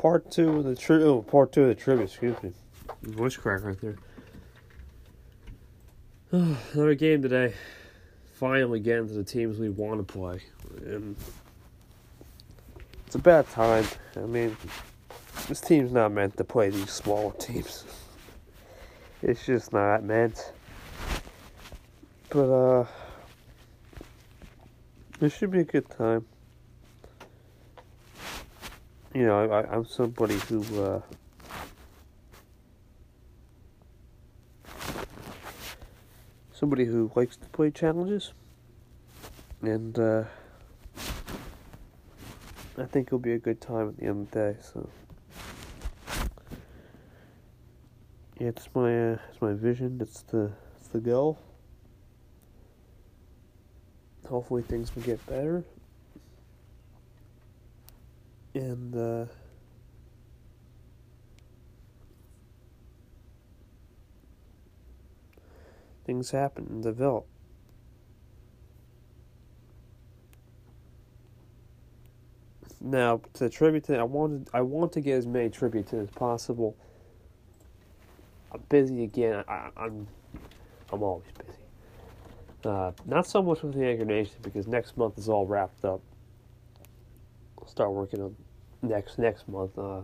part two of the tri- oh, part two of the trivia. Excuse me, voice crack right there. Another game today. Finally getting to the teams we want to play, and it's a bad time. I mean, this team's not meant to play these smaller teams. It's just not meant. But uh, this should be a good time. You know, I, I'm somebody who uh, somebody who likes to play challenges, and uh, I think it'll be a good time at the end of the day. So, yeah, it's my uh, it's my vision. It's the it's the goal. Hopefully, things will get better, and things happen and develop. Now, to tribute to, I wanted, I want to get as many tributes as possible. I'm busy again. I, I'm, I'm always busy. Uh, not so much with the Anchor Nation because next month is all wrapped up. I'll start working on next next month. Uh,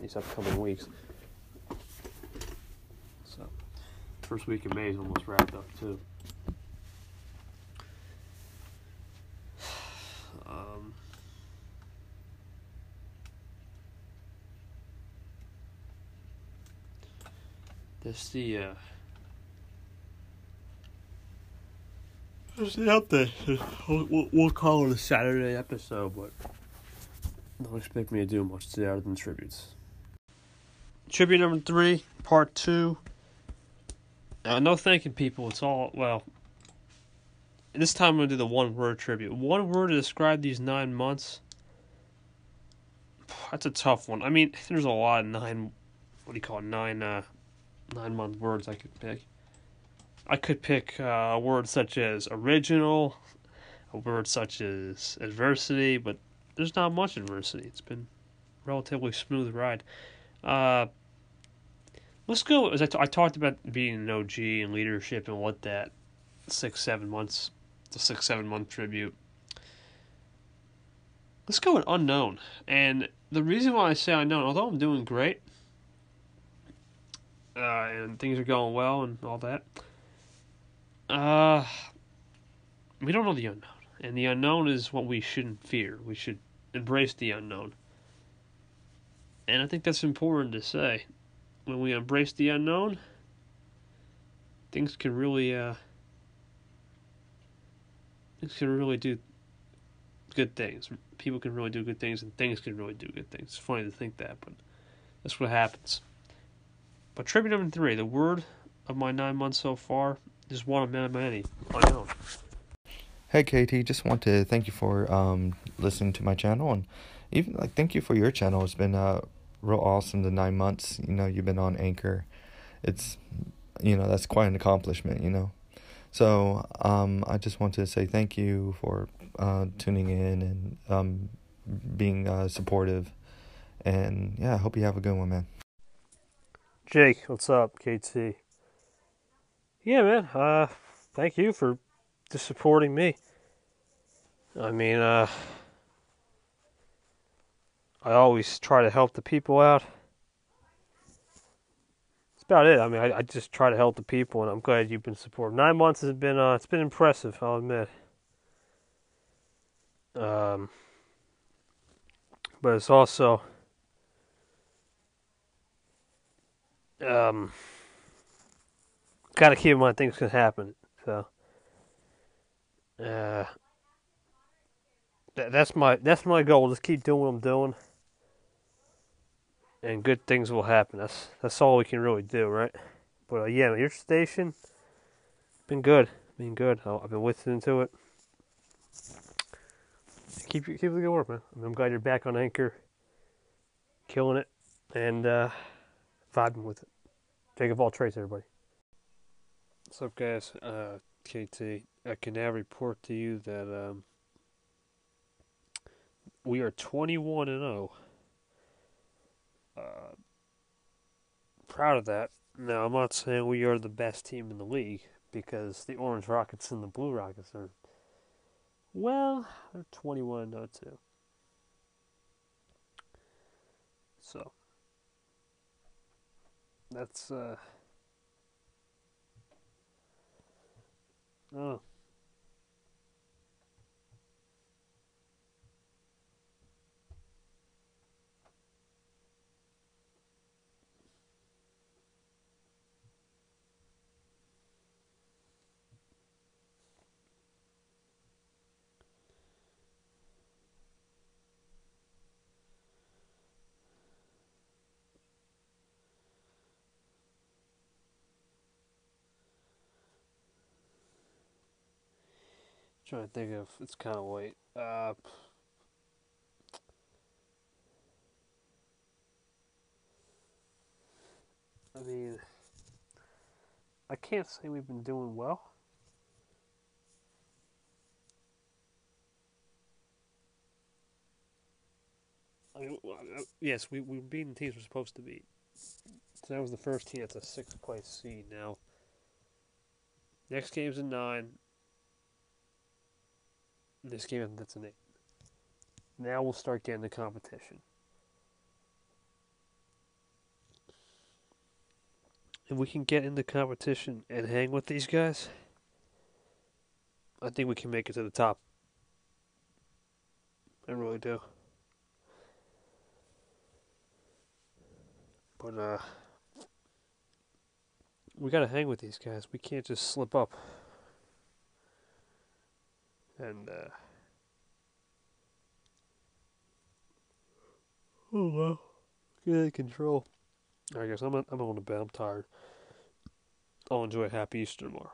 these upcoming weeks. So, first week of May is almost wrapped up too. Um, this the uh, this the update. We'll, we'll, call it a Saturday episode, but don't expect me to do much today other than tributes. Tribute number three, part two. Uh, no thanking people. It's all well. This time I'm gonna do the one word tribute. One word to describe these nine months. That's a tough one. I mean, there's a lot of nine. What do you call it? Nine, uh, nine month words I could pick. I could pick uh, a word such as original, a word such as adversity, but there's not much adversity. It's been relatively smooth ride. Uh, let's go. As I, t- I talked about being an OG and leadership and what that six seven months, the six seven month tribute. Let's go with unknown. And the reason why I say unknown, although I'm doing great, uh, and things are going well and all that, uh, we don't know the unknown. And the unknown is what we shouldn't fear. We should embrace the unknown. And I think that's important to say. When we embrace the unknown, things can really uh things can really do good things. People can really do good things and things can really do good things. It's funny to think that, but that's what happens. But tribute number three, the word of my nine months so far is one of many, many unknown. Hey KT, just want to thank you for um, listening to my channel and even like thank you for your channel. It's been uh, real awesome the nine months. You know, you've been on Anchor. It's you know that's quite an accomplishment. You know, so um, I just want to say thank you for uh, tuning in and um, being uh, supportive. And yeah, I hope you have a good one, man. Jake, what's up, KT? Yeah, man. Uh, thank you for just supporting me. I mean, uh, I always try to help the people out. That's about it. I mean, I, I just try to help the people, and I'm glad you've been supporting. Nine months has been, uh, it's been impressive. I'll admit. Um, but it's also, um, got to keep in mind things can happen. So, uh, that, that's my that's my goal. Just keep doing what I'm doing, and good things will happen. That's that's all we can really do, right? But uh, yeah, your station been good, been good. I've been listening to it. Keep keep the good work, man. I'm glad you're back on Anchor, killing it, and uh, vibing with it. Take Jacob all traits, everybody. What's up, guys? Uh, KT. I can now report to you that um, we are 21 and 0. Uh, proud of that. Now, I'm not saying we are the best team in the league because the Orange Rockets and the Blue Rockets are, well, they're 21 0 too. So, that's, uh, oh. Trying to think of it's kind of late. Uh, I mean, I can't say we've been doing well. I mean, uh, yes, we we beating the teams we're supposed to beat. So that was the first team that's a sixth place seed. Now, next game's a nine. This game that's an eight. Now we'll start getting the competition. If we can get in the competition and hang with these guys, I think we can make it to the top. I really do. But uh we gotta hang with these guys. We can't just slip up. And uh Oh well. good control. I guess I'm I'm going to bed. I'm tired. I'll enjoy a happy Easter tomorrow.